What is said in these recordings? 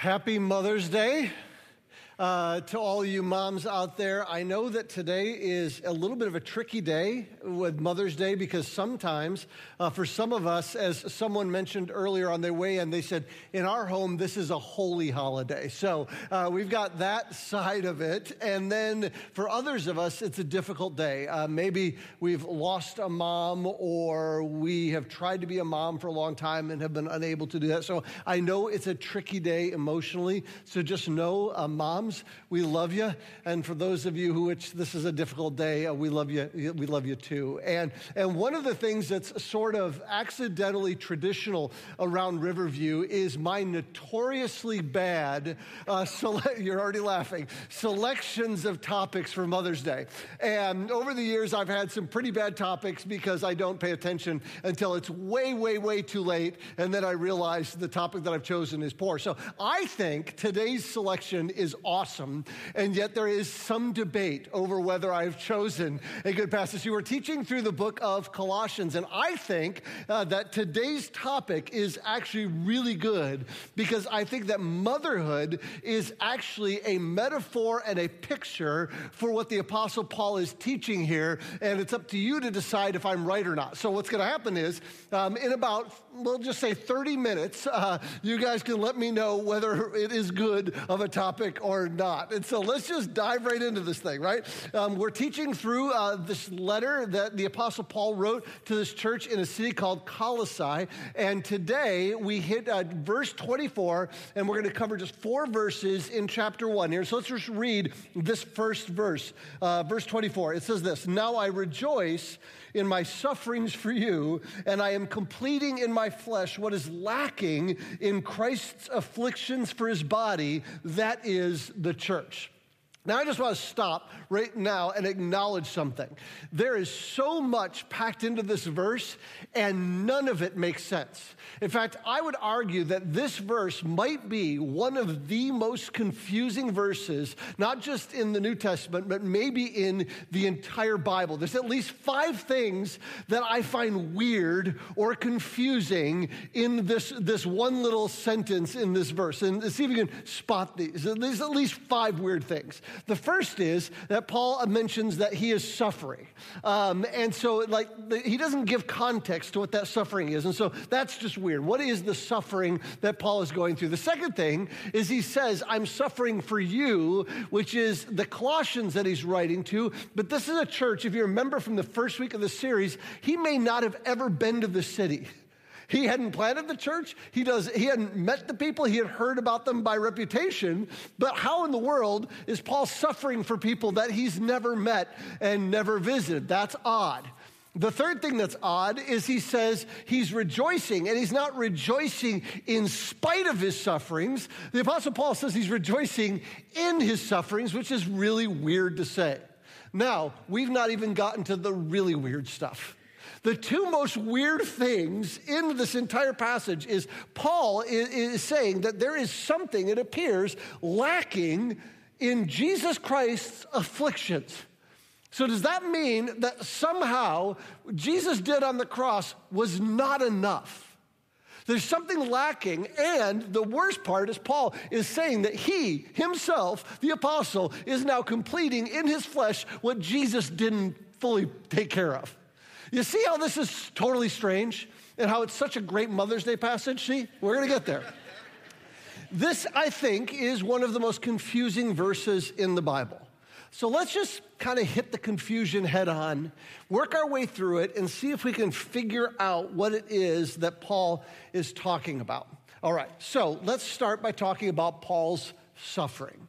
Happy Mother's Day. Uh, to all you moms out there, I know that today is a little bit of a tricky day with Mother's Day because sometimes, uh, for some of us, as someone mentioned earlier on their way in, they said, in our home, this is a holy holiday. So uh, we've got that side of it. And then for others of us, it's a difficult day. Uh, maybe we've lost a mom or we have tried to be a mom for a long time and have been unable to do that. So I know it's a tricky day emotionally. So just know, uh, moms, moms, we love you. And for those of you who which this is a difficult day, uh, we love you. We love you too. And and one of the things that's sort of accidentally traditional around Riverview is my notoriously bad. Uh, sele- you're already laughing. Selections of topics for Mother's Day. And over the years, I've had some pretty bad topics because I don't pay attention until it's way, way, way too late, and then I realize the topic that I've chosen is poor. So I think today's selection is awesome awesome. And yet there is some debate over whether I've chosen a good passage. You were teaching through the book of Colossians, and I think uh, that today's topic is actually really good because I think that motherhood is actually a metaphor and a picture for what the Apostle Paul is teaching here. And it's up to you to decide if I'm right or not. So, what's going to happen is um, in about, we'll just say 30 minutes, uh, you guys can let me know whether it is good of a topic or not. And so let's just dive right into this thing, right? Um, we're teaching through uh, this letter that the Apostle Paul wrote to this church in a city called Colossae. And today we hit uh, verse 24, and we're going to cover just four verses in chapter one here. So let's just read this first verse, uh, verse 24. It says this Now I rejoice in my sufferings for you, and I am completing in my flesh what is lacking in Christ's afflictions for his body, that is the church. Now, I just want to stop right now and acknowledge something. There is so much packed into this verse, and none of it makes sense. In fact, I would argue that this verse might be one of the most confusing verses, not just in the New Testament, but maybe in the entire Bible. There's at least five things that I find weird or confusing in this, this one little sentence in this verse. And see if you can spot these. There's at least five weird things. The first is that Paul mentions that he is suffering. Um, and so, like, he doesn't give context to what that suffering is. And so that's just weird. What is the suffering that Paul is going through? The second thing is he says, I'm suffering for you, which is the Colossians that he's writing to. But this is a church, if you remember from the first week of the series, he may not have ever been to the city. He hadn't planted the church. He, does, he hadn't met the people. He had heard about them by reputation. But how in the world is Paul suffering for people that he's never met and never visited? That's odd. The third thing that's odd is he says he's rejoicing, and he's not rejoicing in spite of his sufferings. The Apostle Paul says he's rejoicing in his sufferings, which is really weird to say. Now, we've not even gotten to the really weird stuff. The two most weird things in this entire passage is Paul is, saying that there is something, it appears, lacking in Jesus Christ's afflictions. So, does that mean that somehow Jesus did on the cross was not enough? There's something lacking. And the worst part is Paul is saying that he himself, the apostle, is now completing in his flesh what Jesus didn't fully take care of. You see how this is totally strange and how it's such a great Mother's Day passage? See, we're going to get there. This, I think, is one of the most confusing verses in the Bible. So let's just kind of hit the confusion head on, work our way through it, and see if we can figure out what it is that Paul is talking about. All right, so let's start by talking about Paul's suffering.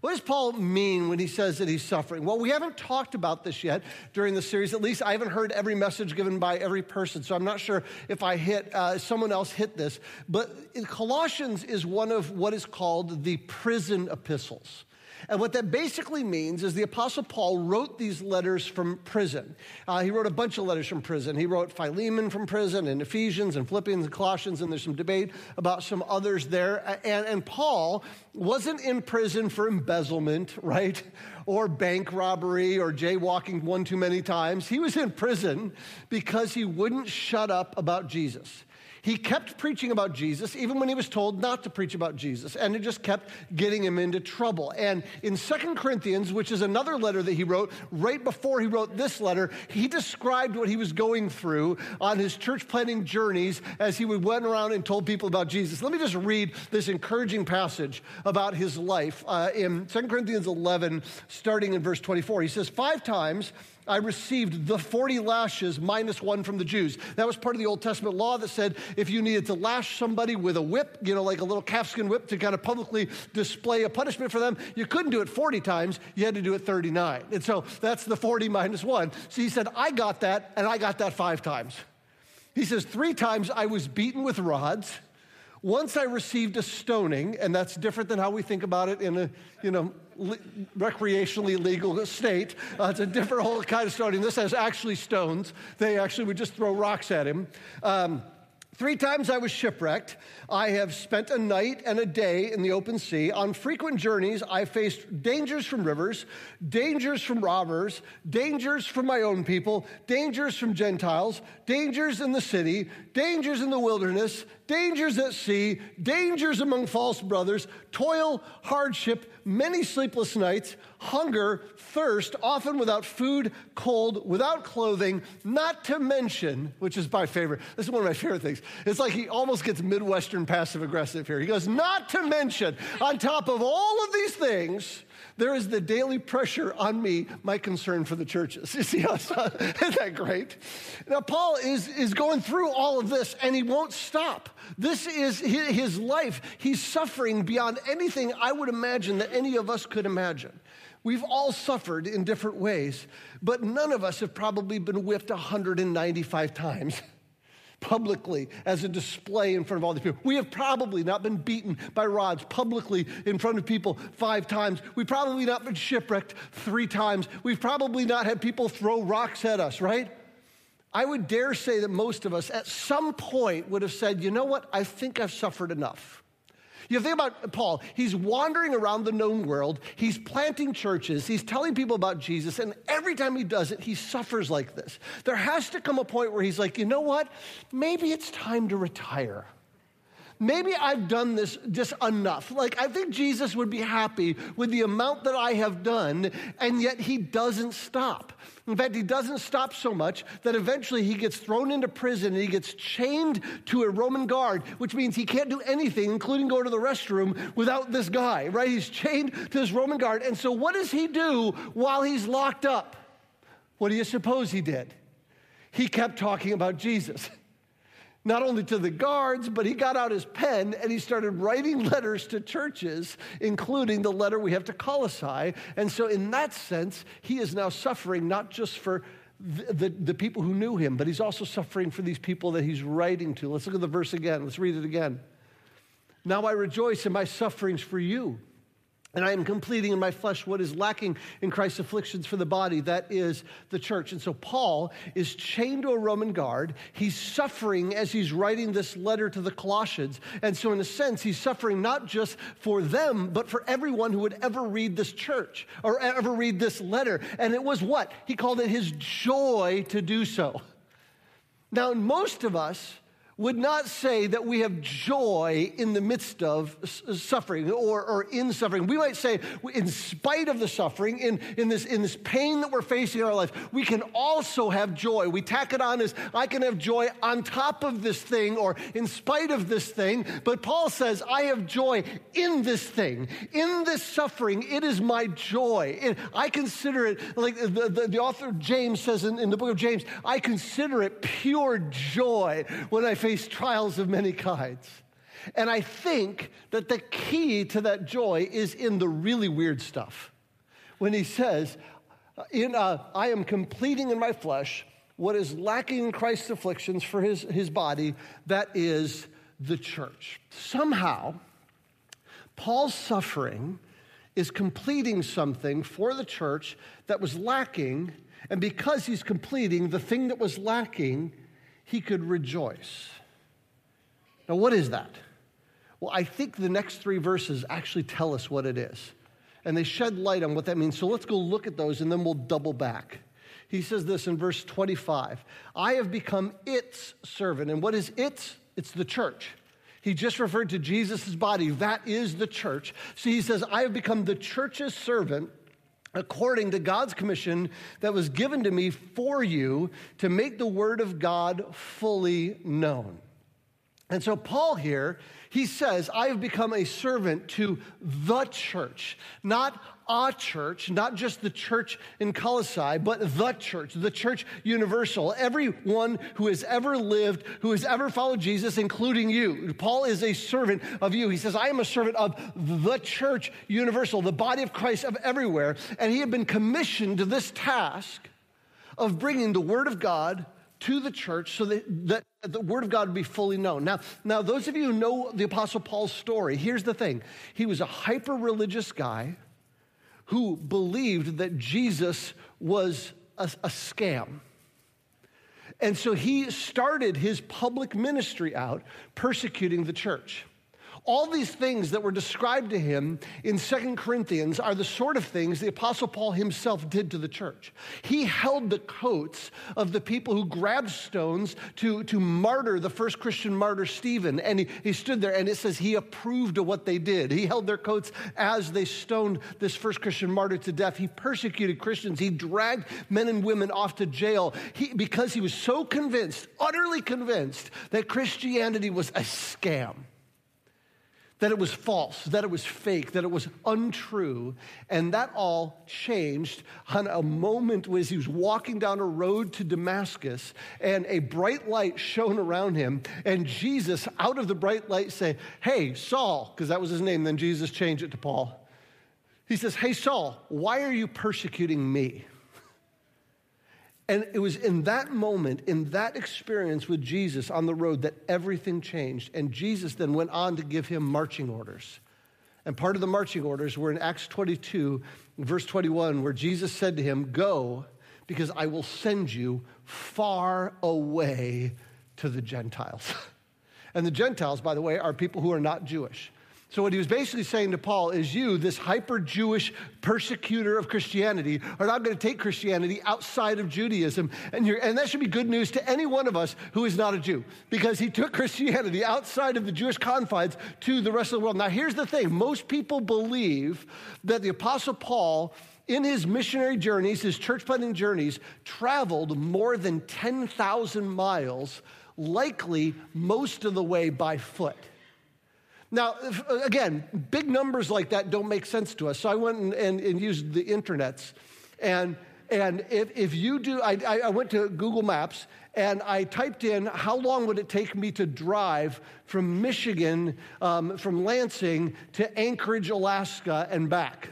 What does Paul mean when he says that he's suffering? Well, we haven't talked about this yet during the series. At least I haven't heard every message given by every person, so I'm not sure if I hit, uh, someone else hit this. But Colossians is one of what is called the prison epistles. And what that basically means is the Apostle Paul wrote these letters from prison. Uh, he wrote a bunch of letters from prison. He wrote Philemon from prison, and Ephesians, and Philippians, and Colossians, and there's some debate about some others there. And, and Paul wasn't in prison for embezzlement, right? Or bank robbery or jaywalking one too many times. He was in prison because he wouldn't shut up about Jesus. He kept preaching about Jesus, even when he was told not to preach about Jesus, and it just kept getting him into trouble. And in Second Corinthians, which is another letter that he wrote, right before he wrote this letter, he described what he was going through on his church planting journeys as he went around and told people about Jesus. Let me just read this encouraging passage about his life uh, in Second Corinthians 11, starting in verse 24. He says, Five times I received the 40 lashes minus one from the Jews. That was part of the Old Testament law that said if you needed to lash somebody with a whip, you know, like a little calfskin whip to kind of publicly display a punishment for them, you couldn't do it 40 times, you had to do it 39. And so that's the 40 minus one. So he said, I got that, and I got that five times. He says, three times I was beaten with rods. Once I received a stoning, and that's different than how we think about it in a, you know, recreationally legal state. Uh, it's a different whole kind of stoning. This has actually stones. They actually would just throw rocks at him. Um, Three times I was shipwrecked. I have spent a night and a day in the open sea. On frequent journeys, I faced dangers from rivers, dangers from robbers, dangers from my own people, dangers from Gentiles, dangers in the city, dangers in the wilderness, dangers at sea, dangers among false brothers, toil, hardship, many sleepless nights, hunger, thirst, often without food, cold, without clothing, not to mention, which is my favorite, this is one of my favorite things. It's like he almost gets Midwestern passive aggressive here. He goes, not to mention, on top of all of these things, there is the daily pressure on me, my concern for the churches. You see how isn't that great? Now, Paul is, is going through all of this and he won't stop. This is his life. He's suffering beyond anything I would imagine that any of us could imagine. We've all suffered in different ways, but none of us have probably been whipped 195 times. publicly as a display in front of all these people. We have probably not been beaten by rods publicly in front of people five times. We've probably not been shipwrecked three times. We've probably not had people throw rocks at us, right? I would dare say that most of us at some point would have said, you know what, I think I've suffered enough. You think about Paul, he's wandering around the known world, he's planting churches, he's telling people about Jesus, and every time he does it, he suffers like this. There has to come a point where he's like, you know what? Maybe it's time to retire maybe I've done this just enough. Like, I think Jesus would be happy with the amount that I have done, and yet he doesn't stop. In fact, he doesn't stop so much that eventually he gets thrown into prison and he gets chained to a Roman guard, which means he can't do anything, including go to the restroom, without this guy, right? He's chained to this Roman guard. And so, what does he do while he's locked up? What do you suppose he did? He kept talking about Jesus not only to the guards, but he got out his pen and he started writing letters to churches, including the letter we have to Colossae. And so, in that sense, he is now suffering not just for the, the, the, people who knew him, but he's also suffering for these people that he's writing to. Let's look at the verse again. Let's read it again. Now I rejoice in my sufferings for you and I am completing in my flesh what is lacking in Christ's afflictions for the body, that is the church. And so Paul is chained to a Roman guard. He's suffering as he's writing this letter to the Colossians. And so, in a sense, he's suffering not just for them, but for everyone who would ever read this church or ever read this letter. And it was what? He called it his joy to do so. Now, most of us, would not say that we have joy in the midst of suffering or, or in suffering. We might say, in spite of the suffering, in, in, this, in this pain that we're facing in our life, we can also have joy. We tack it on as I can have joy on top of this thing or in spite of this thing. But Paul says, I have joy in this thing, in this suffering. It is my joy. I consider it, like the, the, the author James says in, in the book of James, I consider it pure joy when I face face trials of many kinds. And I think that the key to that joy is in the really weird stuff. When he says, in, uh, I am completing in my flesh what is lacking in Christ's afflictions for his, his body, that is the church. Somehow, Paul's suffering is completing something for the church that was lacking, and because he's completing the thing that was lacking, he could rejoice. Now, what is that? Well, I think the next three verses actually tell us what it is. And they shed light on what that means. So let's go look at those and then we'll double back. He says this in verse 25 I have become its servant. And what is its? it's the church. He just referred to Jesus' body. That is the church. So he says, I have become the church's servant according to God's commission that was given to me for you to make the word of God fully known. And so, Paul here, he says, I have become a servant to the church, not a church, not just the church in Colossae, but the church, the church universal. Everyone who has ever lived, who has ever followed Jesus, including you. Paul is a servant of you. He says, I am a servant of the church universal, the body of Christ of everywhere. And he had been commissioned to this task of bringing the word of God to the church so that, that the word of God would be fully known. Now, now, those of you who know the Apostle Paul's story, here's the thing. He was a hyper religious guy who believed that Jesus was a, a scam. And so he started his public ministry out persecuting the church. All these things that were described to him in Second Corinthians are the sort of things the Apostle Paul himself did to the church. He held the coats of the people who grabbed stones to, to martyr the first Christian martyr, Stephen. And he, he stood there and it says he approved of what they did. He held their coats as they stoned this first Christian martyr to death. He persecuted Christians. He dragged men and women off to jail he, because he was so convinced, utterly convinced, that Christianity was a scam that it was false, that it was fake, that it was untrue. And that all changed on a moment as he was walking down a road to Damascus and a bright light shone around him. And Jesus, out of the bright light, say, Hey, Saul, because that was his name. Then Jesus changed it to Paul. He says, Hey, Saul, why are you persecuting me? And it was in that moment, in that experience with Jesus on the road, that everything changed. And Jesus then went on to give him marching orders. And part of the marching orders were in Acts 22, verse 21, where Jesus said to him, Go, because I will send you far away to the Gentiles. and the Gentiles, by the way, are people who are not Jewish. So, what he was basically saying to Paul is, you, this hyper Jewish persecutor of Christianity, are not going to take Christianity outside of Judaism. And, and, that should be good news to any one of us who is not a Jew, because he took Christianity outside of the Jewish confines to the rest of the world. Now, here's the thing most people believe that the Apostle Paul, in his missionary journeys, his church planting journeys, traveled more than 10,000 miles, likely most of the way by foot. Now, if, again, big numbers like that don't make sense to us. So I went and, and, and used the internets. And, and if, if you do, I, I went to Google Maps and I typed in how long would it take me to drive from Michigan, um, from Lansing to Anchorage, Alaska, and back.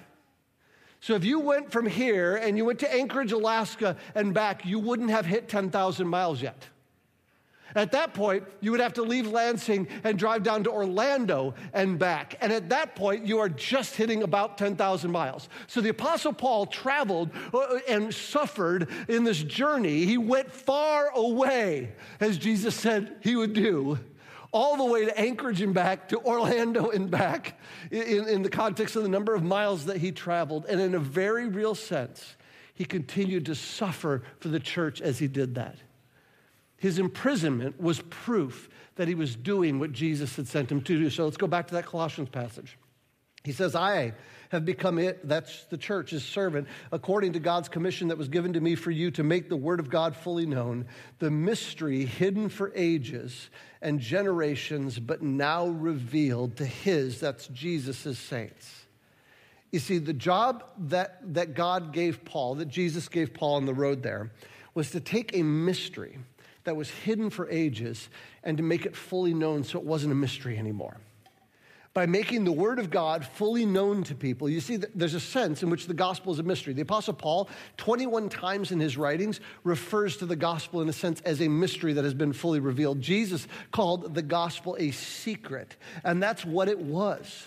So if you went from here and you went to Anchorage, Alaska, and back, you wouldn't have hit 10,000 miles yet. At that point, you would have to leave Lansing and drive down to Orlando and back. And at that point, you are just hitting about 10,000 miles. So the Apostle Paul traveled uh, and suffered in this journey. He went far away, as Jesus said he would do, all the way to Anchorage and back, to Orlando and back, in, in the context of the number of miles that he traveled. And in a very real sense, he continued to suffer for the church as he did that. His imprisonment was proof that he was doing what Jesus had sent him to do. So let's go back to that Colossians passage. He says, I have become it, that's the church, his servant, according to God's commission that was given to me for you to make the word of God fully known, the mystery hidden for ages and generations, but now revealed to his, that's Jesus' saints. You see, the job that, that God gave Paul, that Jesus gave Paul on the road there, was to take a mystery that was hidden for ages and to make it fully known so it wasn't a mystery anymore. By making the Word of God fully known to people, you see, there's a sense in which the gospel is a mystery. The Apostle Paul, 21 times in his writings, refers to the gospel in a sense as a mystery that has been fully revealed. Jesus called the gospel a secret, and that's what it was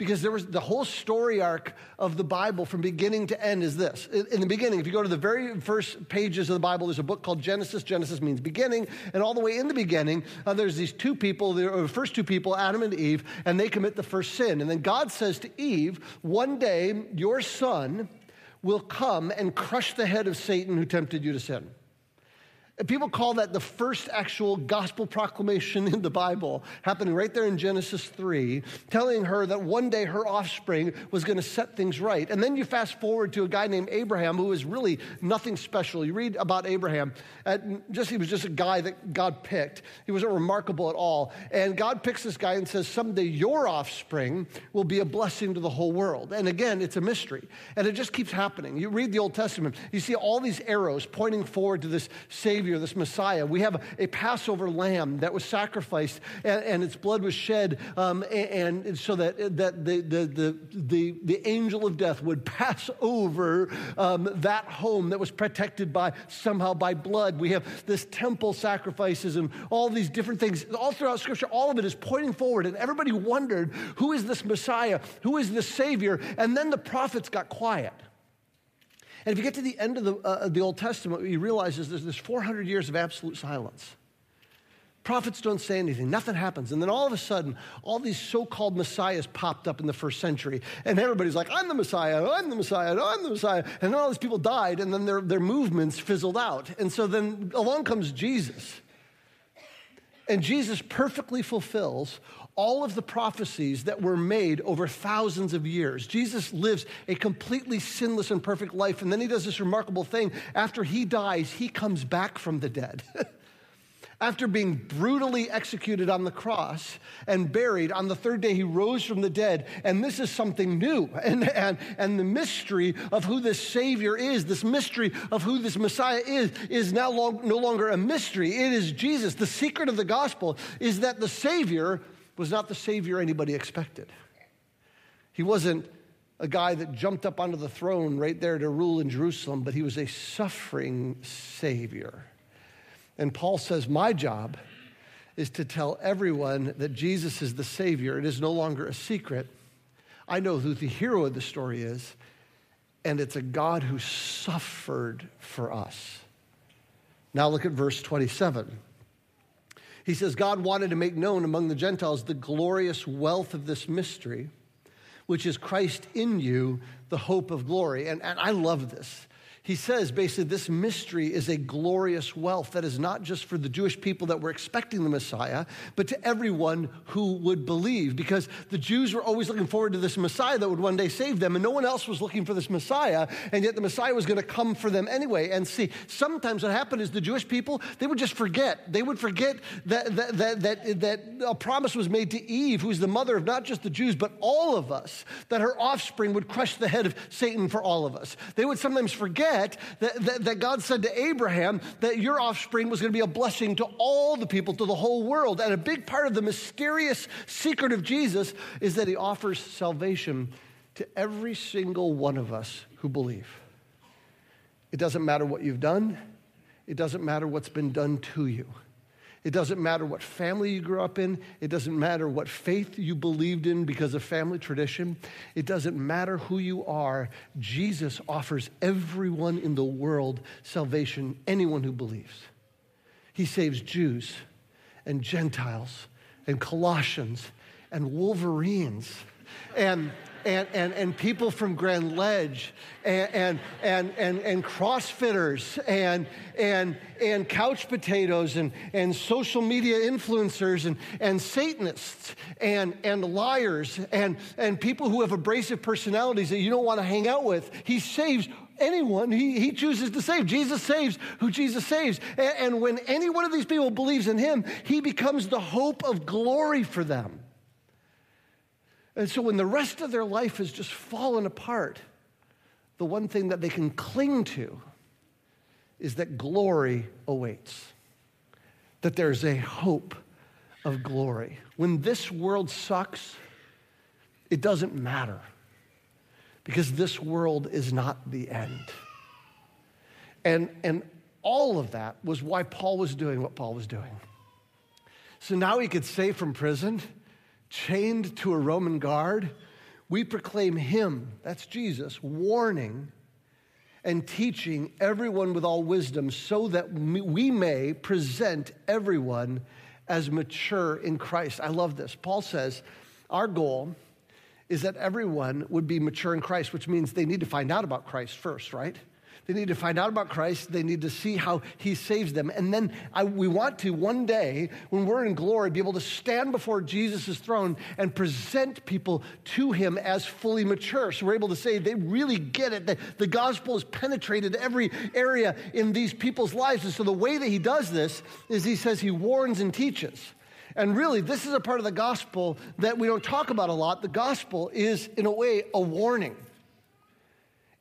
because there was the whole story arc of the Bible from beginning to end is this. In the beginning, if you go to the very first pages of the Bible, there's a book called Genesis. Genesis means beginning. And all the way in the beginning, uh, there's these two people, the first two people, Adam and Eve, and they commit the first sin. And then God says to Eve, One day your son will come and crush the head of Satan who tempted you to sin. People call that the first actual gospel proclamation in the Bible, happening right there in Genesis 3, telling her that one day her offspring was going to set things right. And then you fast forward to a guy named Abraham who was really nothing special. You read about Abraham, just, he was just a guy that God picked. He wasn't remarkable at all. And God picks this guy and says, Someday your offspring will be a blessing to the whole world. And again, it's a mystery. And it just keeps happening. You read the Old Testament, you see all these arrows pointing forward to this Savior Savior, this Messiah. We have a Passover lamb that was sacrificed and, and its blood was shed, um, and, and, so that, that the, the, the, the, the angel of death would pass over um, that home that was protected by somehow by blood. We have this temple sacrifices and all these different things. All throughout Scripture, all of it is pointing forward, and everybody wondered who is this Messiah? Who is this Savior? And then the prophets got quiet. And if you get to the end of the, uh, the Old Testament, you realize is there's this 400 years of absolute silence. Prophets don't say anything, nothing happens. And then all of a sudden, all these so called messiahs popped up in the first century. And everybody's like, I'm the Messiah, I'm the Messiah, I'm the Messiah. And then all these people died, and then their, their movements fizzled out. And so then along comes Jesus. And Jesus perfectly fulfills all of the prophecies that were made over thousands of years. Jesus lives a completely sinless and perfect life, and then he does this remarkable thing. After he dies, he comes back from the dead. After being brutally executed on the cross and buried, on the third day he rose from the dead. And this is something new. And, and, and the mystery of who this Savior is, this mystery of who this Messiah is, is now long, no longer a mystery. It is Jesus. The secret of the gospel is that the Savior was not the Savior anybody expected. He wasn't a guy that jumped up onto the throne right there to rule in Jerusalem, but he was a suffering Savior. And Paul says, My job is to tell everyone that Jesus is the Savior. It is no longer a secret. I know who the hero of the story is, and it's a God who suffered for us. Now look at verse 27. He says, God wanted to make known among the Gentiles the glorious wealth of this mystery, which is Christ in you, the hope of glory. And, and I love this he says basically this mystery is a glorious wealth that is not just for the Jewish people that were expecting the Messiah, but to everyone who would believe. Because the Jews were always looking forward to this Messiah that would one day save them, and no one else was looking for this Messiah, and yet the Messiah was going to come for them anyway. And see, sometimes what happened is the Jewish people, they would just forget. They would forget that, that, that, that, that a promise was made to Eve, who's the mother of not just the Jews, but all of us, that her offspring would crush the head of Satan for all of us. They would sometimes forget that, that, that God said to Abraham that your offspring was going to be a blessing to all the people, to the whole world. And a big part of the mysterious secret of Jesus is that he offers salvation to every single one of us who believe. It doesn't matter what you've done, it doesn't matter what's been done to you. It doesn't matter what family you grew up in. It doesn't matter what faith you believed in because of family tradition. It doesn't matter who you are. Jesus offers everyone in the world salvation, anyone who believes. He saves Jews and Gentiles and Colossians and Wolverines and and, and, and people from Grand Ledge and, and, and, and, and CrossFitters and, and, and couch potatoes and, and social media influencers and, and Satanists and, and liars and, and people who have abrasive personalities that you don't want to hang out with. He saves anyone he, he chooses to save. Jesus saves who Jesus saves. And, and when any one of these people believes in him, he becomes the hope of glory for them. And so when the rest of their life has just fallen apart, the one thing that they can cling to is that glory awaits, that there's a hope of glory. When this world sucks, it doesn't matter because this world is not the end. And, and all of that was why Paul was doing what Paul was doing. So now he could say from prison, chained to a Roman guard, we proclaim him, that's Jesus, warning and teaching everyone with all wisdom so that we may present everyone as mature in Christ. I love this. Paul says, Our goal is that everyone would be mature in Christ, which means they need to find out about Christ first, right? They need to find out about Christ. They need to see how he saves them. And then I, we want to one day, when we're in glory, be able to stand before Jesus' throne and present people to him as fully mature. So we're able to say they really get it. The, the gospel has penetrated every area in these people's lives. And so the way that he does this is he says he warns and teaches. And really, this is a part of the gospel that we don't talk about a lot. The gospel is, in a way, a warning.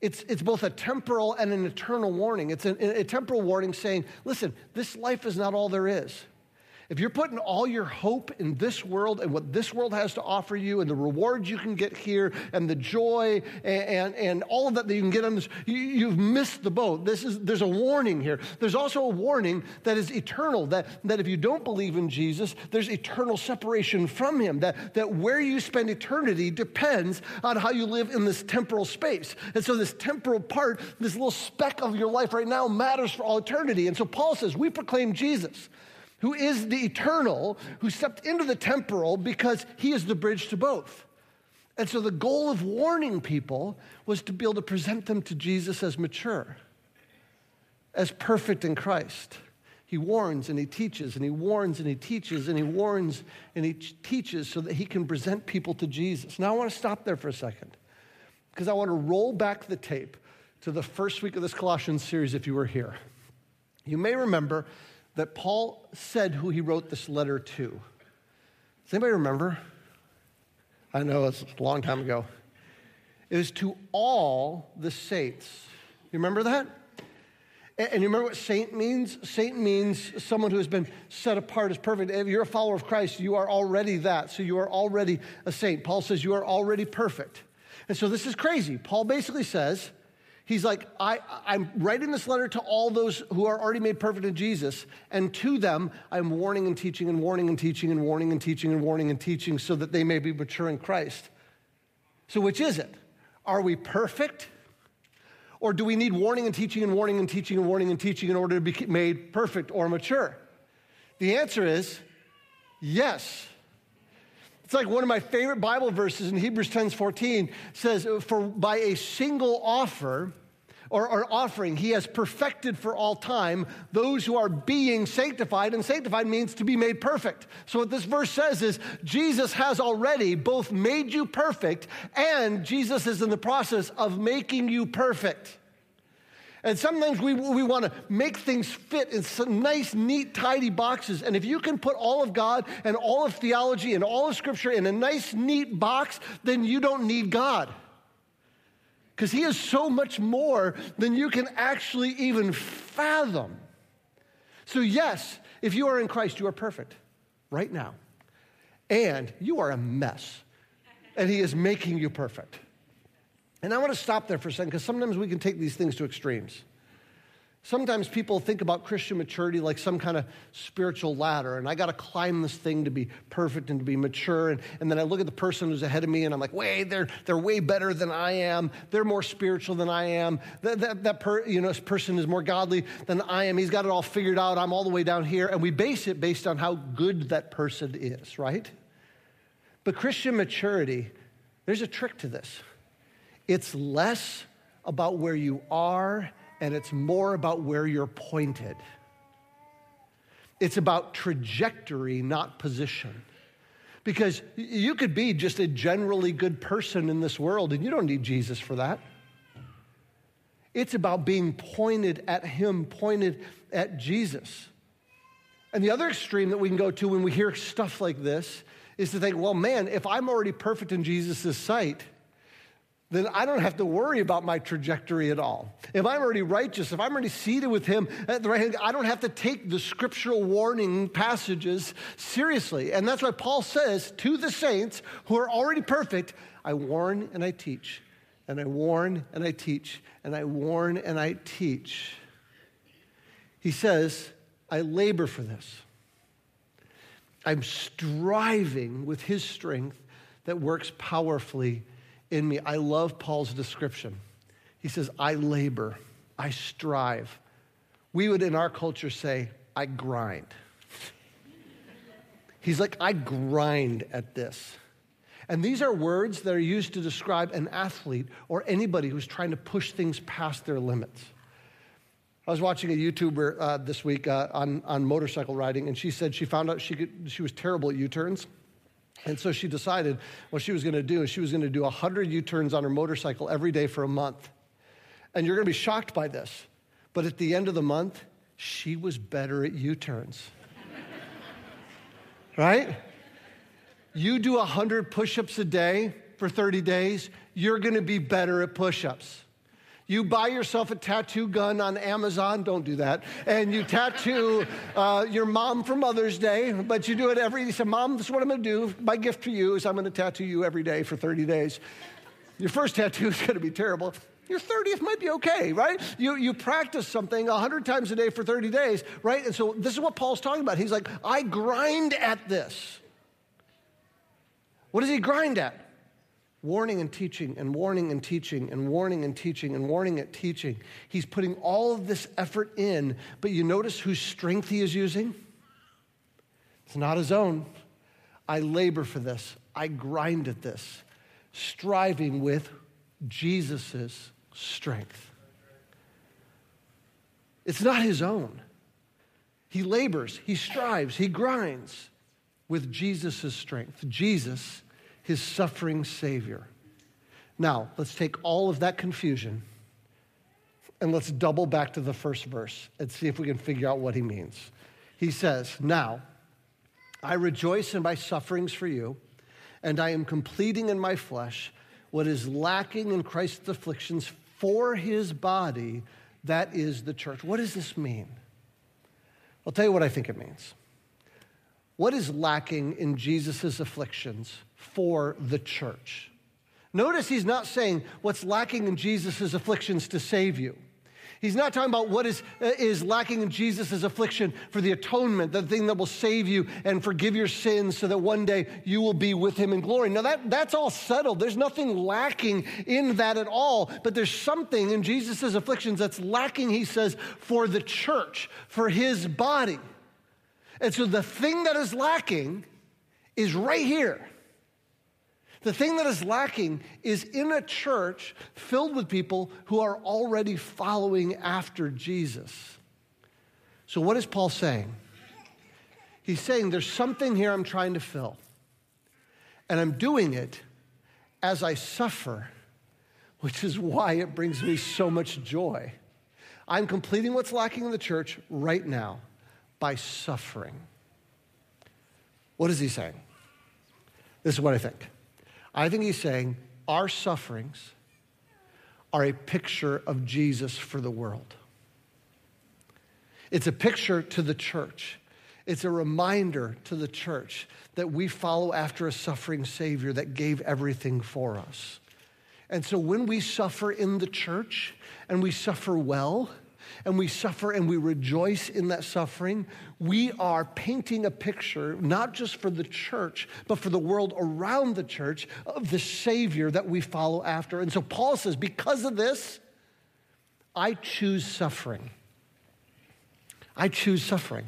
It's, it's both a temporal and an eternal warning. It's a, a temporal warning saying, listen, this life is not all there is. If you're putting all your hope in this world and what this world has to offer you and the rewards you can get here and the joy and, and, and all of that that you can get on this, you, have missed the boat. This is, there's a warning here. There's also a warning that is eternal, that, that if you don't believe in Jesus, there's eternal separation from him, that, that where you spend eternity depends on how you live in this temporal space. And so this temporal part, this little speck of your life right now matters for all eternity. And so Paul says, we proclaim Jesus who is the eternal, who stepped into the temporal because he is the bridge to both. And so the goal of warning people was to be able to present them to Jesus as mature, as perfect in Christ. He warns and he teaches and he warns and he teaches and he warns and he teaches so that he can present people to Jesus. Now I want to stop there for a second because I want to roll back the tape to the first week of this Colossians series if you were here. You may remember that Paul said who he wrote this letter to. Does anybody remember? I know it's a long time ago. It was to all the saints. You remember that? And you remember what saint means? Saint means someone who has been set apart as perfect. If you're a follower of Christ, you are already that. So you are already a saint. Paul says you are already perfect. And so this is crazy. Paul basically says, He's like, I, I'm writing this letter to all those who are already made perfect in Jesus, and to them, I'm warning and teaching and warning and teaching and warning and teaching and warning and teaching so that they may be mature in Christ. So, which is it? Are we perfect? Or do we need warning and teaching and warning and teaching and warning and teaching in order to be made perfect or mature? The answer is yes. It's like one of my favorite Bible verses in Hebrews 10 14 says, For by a single offer, or, or, offering, he has perfected for all time those who are being sanctified, and sanctified means to be made perfect. So, what this verse says is Jesus has already both made you perfect, and Jesus is in the process of making you perfect. And sometimes we, we want to make things fit in some nice, neat, tidy boxes. And if you can put all of God and all of theology and all of Scripture in a nice, neat box, then you don't need God. Because He is so much more than you can actually even fathom. So, yes, if you are in Christ, you are perfect right now. And you are a mess. And He is making you perfect. And I want to stop there for a second because sometimes we can take these things to extremes. Sometimes people think about Christian maturity like some kind of spiritual ladder, and I got to climb this thing to be perfect and to be mature. And, and then I look at the person who's ahead of me, and I'm like, wait, they're, they're way better than I am. They're more spiritual than I am. That, that, that per, you know, this person is more godly than I am. He's got it all figured out. I'm all the way down here. And we base it based on how good that person is, right? But Christian maturity, there's a trick to this. It's less about where you are and it's more about where you're pointed. It's about trajectory, not position. Because you could be just a generally good person in this world and you don't need Jesus for that. It's about being pointed at Him, pointed at Jesus. And the other extreme that we can go to when we hear stuff like this is to think, well, man, if I'm already perfect in Jesus' sight, then I don't have to worry about my trajectory at all. If I'm already righteous, if I'm already seated with Him at the right hand, I don't have to take the scriptural warning passages seriously. And that's why Paul says to the saints who are already perfect, I warn and I teach, and I warn and I teach, and I warn and I teach. He says, I labor for this. I'm striving with His strength that works powerfully in me. I love Paul's description. He says, I labor, I strive. We would in our culture say, I grind. He's like, I grind at this. And these are words that are used to describe an athlete or anybody who's trying to push things past their limits. I was watching a YouTuber uh, this week uh, on, on motorcycle riding, and she said she found out she, could, she was terrible at U turns. And so she decided what she was going to do is she was going to do 100 U turns on her motorcycle every day for a month. And you're going to be shocked by this. But at the end of the month, she was better at U turns. right? You do 100 push ups a day for 30 days, you're going to be better at push ups. You buy yourself a tattoo gun on Amazon, don't do that, and you tattoo uh, your mom for Mother's Day, but you do it every, you say, Mom, this is what I'm gonna do. My gift for you is I'm gonna tattoo you every day for 30 days. Your first tattoo is gonna be terrible. Your 30th might be okay, right? You, you practice something 100 times a day for 30 days, right? And so this is what Paul's talking about. He's like, I grind at this. What does he grind at? Warning and teaching and warning and teaching and warning and teaching and warning and teaching. He's putting all of this effort in, but you notice whose strength he is using? It's not his own. I labor for this, I grind at this, striving with Jesus' strength. It's not his own. He labors, he strives, he grinds with Jesus' strength. Jesus his suffering Savior. Now, let's take all of that confusion and let's double back to the first verse and see if we can figure out what he means. He says, Now, I rejoice in my sufferings for you, and I am completing in my flesh what is lacking in Christ's afflictions for his body, that is the church. What does this mean? I'll tell you what I think it means. What is lacking in Jesus' afflictions for the church? Notice he's not saying what's lacking in Jesus' afflictions to save you. He's not talking about what is, uh, is lacking in Jesus' affliction for the atonement, the thing that will save you and forgive your sins so that one day you will be with him in glory. Now, that, that's all settled. There's nothing lacking in that at all. But there's something in Jesus' afflictions that's lacking, he says, for the church, for his body. And so the thing that is lacking is right here. The thing that is lacking is in a church filled with people who are already following after Jesus. So, what is Paul saying? He's saying there's something here I'm trying to fill, and I'm doing it as I suffer, which is why it brings me so much joy. I'm completing what's lacking in the church right now by suffering. What is he saying? This is what I think. I think he's saying our sufferings are a picture of Jesus for the world. It's a picture to the church. It's a reminder to the church that we follow after a suffering Savior that gave everything for us. And so when we suffer in the church and we suffer well, and we suffer and we rejoice in that suffering, we are painting a picture, not just for the church, but for the world around the church, of the Savior that we follow after. And so Paul says, because of this, I choose suffering. I choose suffering.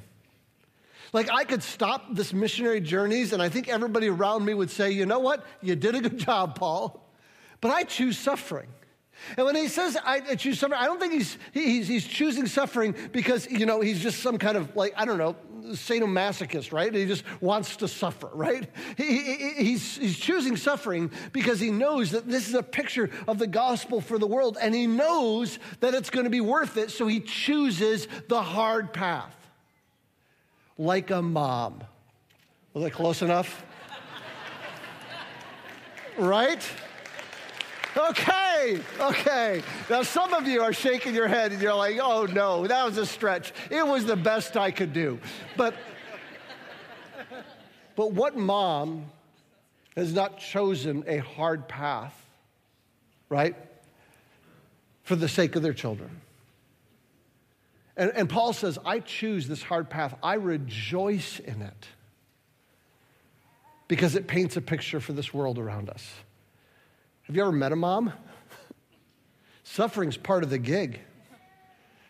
Like, I could stop this missionary journeys, and I think everybody around me would say, you know what? You did a good job, Paul. But I choose suffering. And when he says, I choose suffering, I don't think he's, he's, he's choosing suffering because, you know, he's just some kind of, like, I don't know, sadomasochist, right? He just wants to suffer, right? He, he, he's, he's choosing suffering because he knows that this is a picture of the gospel for the world, and he knows that it's going to be worth it, so he chooses the hard path. Like a mom. Was that close enough? right? Okay, okay. Now, some of you are shaking your head and you're like, oh no, that was a stretch. It was the best I could do. But, but what mom has not chosen a hard path, right, for the sake of their children? And, and Paul says, I choose this hard path, I rejoice in it because it paints a picture for this world around us. Have you ever met a mom? Suffering's part of the gig.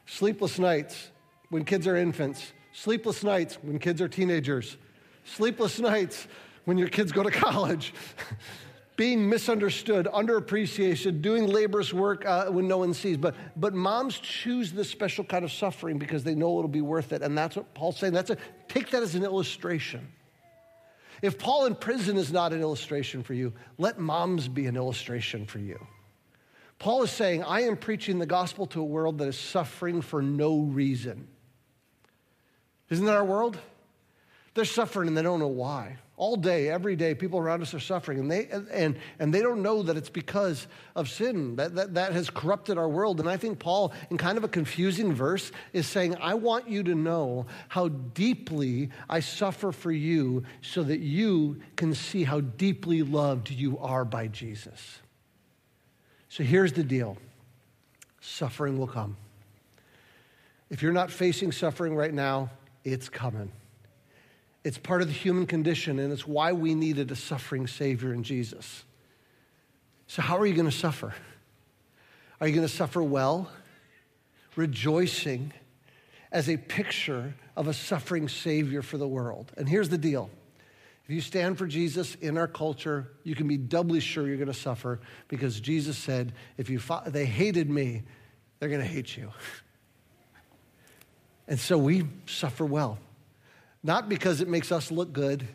Sleepless nights when kids are infants, sleepless nights when kids are teenagers, sleepless nights when your kids go to college. being misunderstood, underappreciated, doing laborious work uh, when no one sees. But, but moms choose this special kind of suffering because they know it'll be worth it. And that's what Paul's saying. That's a, take that as an illustration. If Paul in prison is not an illustration for you, let moms be an illustration for you. Paul is saying, I am preaching the gospel to a world that is suffering for no reason. Isn't that our world? They're suffering and they don't know why. All day, every day, people around us are suffering, and they, and, and they don't know that it's because of sin. That, that, that has corrupted our world. And I think Paul, in kind of a confusing verse, is saying, I want you to know how deeply I suffer for you so that you can see how deeply loved you are by Jesus. So here's the deal suffering will come. If you're not facing suffering right now, it's coming. It's part of the human condition, and it's why we needed a suffering Savior in Jesus. So, how are you going to suffer? Are you going to suffer well, rejoicing as a picture of a suffering Savior for the world? And here's the deal if you stand for Jesus in our culture, you can be doubly sure you're going to suffer because Jesus said, if you they hated me, they're going to hate you. And so we suffer well. Not because it makes us look good,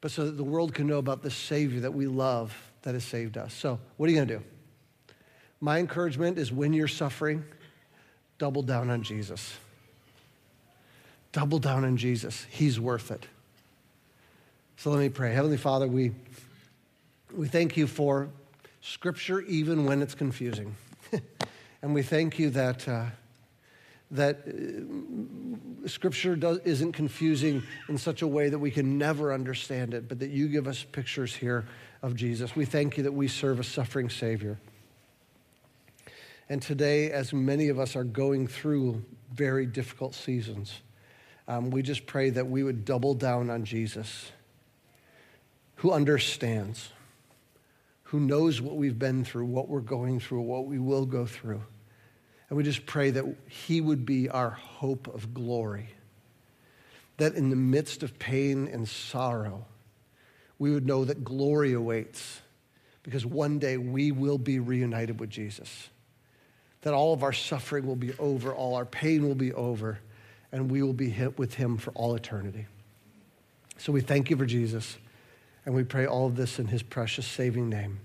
but so that the world can know about the Savior that we love that has saved us. So, what are you going to do? My encouragement is when you're suffering, double down on Jesus. Double down on Jesus. He's worth it. So let me pray. Heavenly Father, we, we thank you for Scripture even when it's confusing. and we thank you that. Uh, that uh, Scripture does, isn't confusing in such a way that we can never understand it, but that you give us pictures here of Jesus. We thank you that we serve a suffering Savior. And today, as many of us are going through very difficult seasons, um, we just pray that we would double down on Jesus, who understands, who knows what we've been through, what we're going through, what we will go through and we just pray that He would be our hope of glory. That in the midst of pain and sorrow, we would know that glory awaits because one day we will be reunited with Jesus. That all of our suffering will be over, all our pain will be over, and we will be with Him for all eternity. So we thank you for Jesus, and we pray all of this in His precious saving name.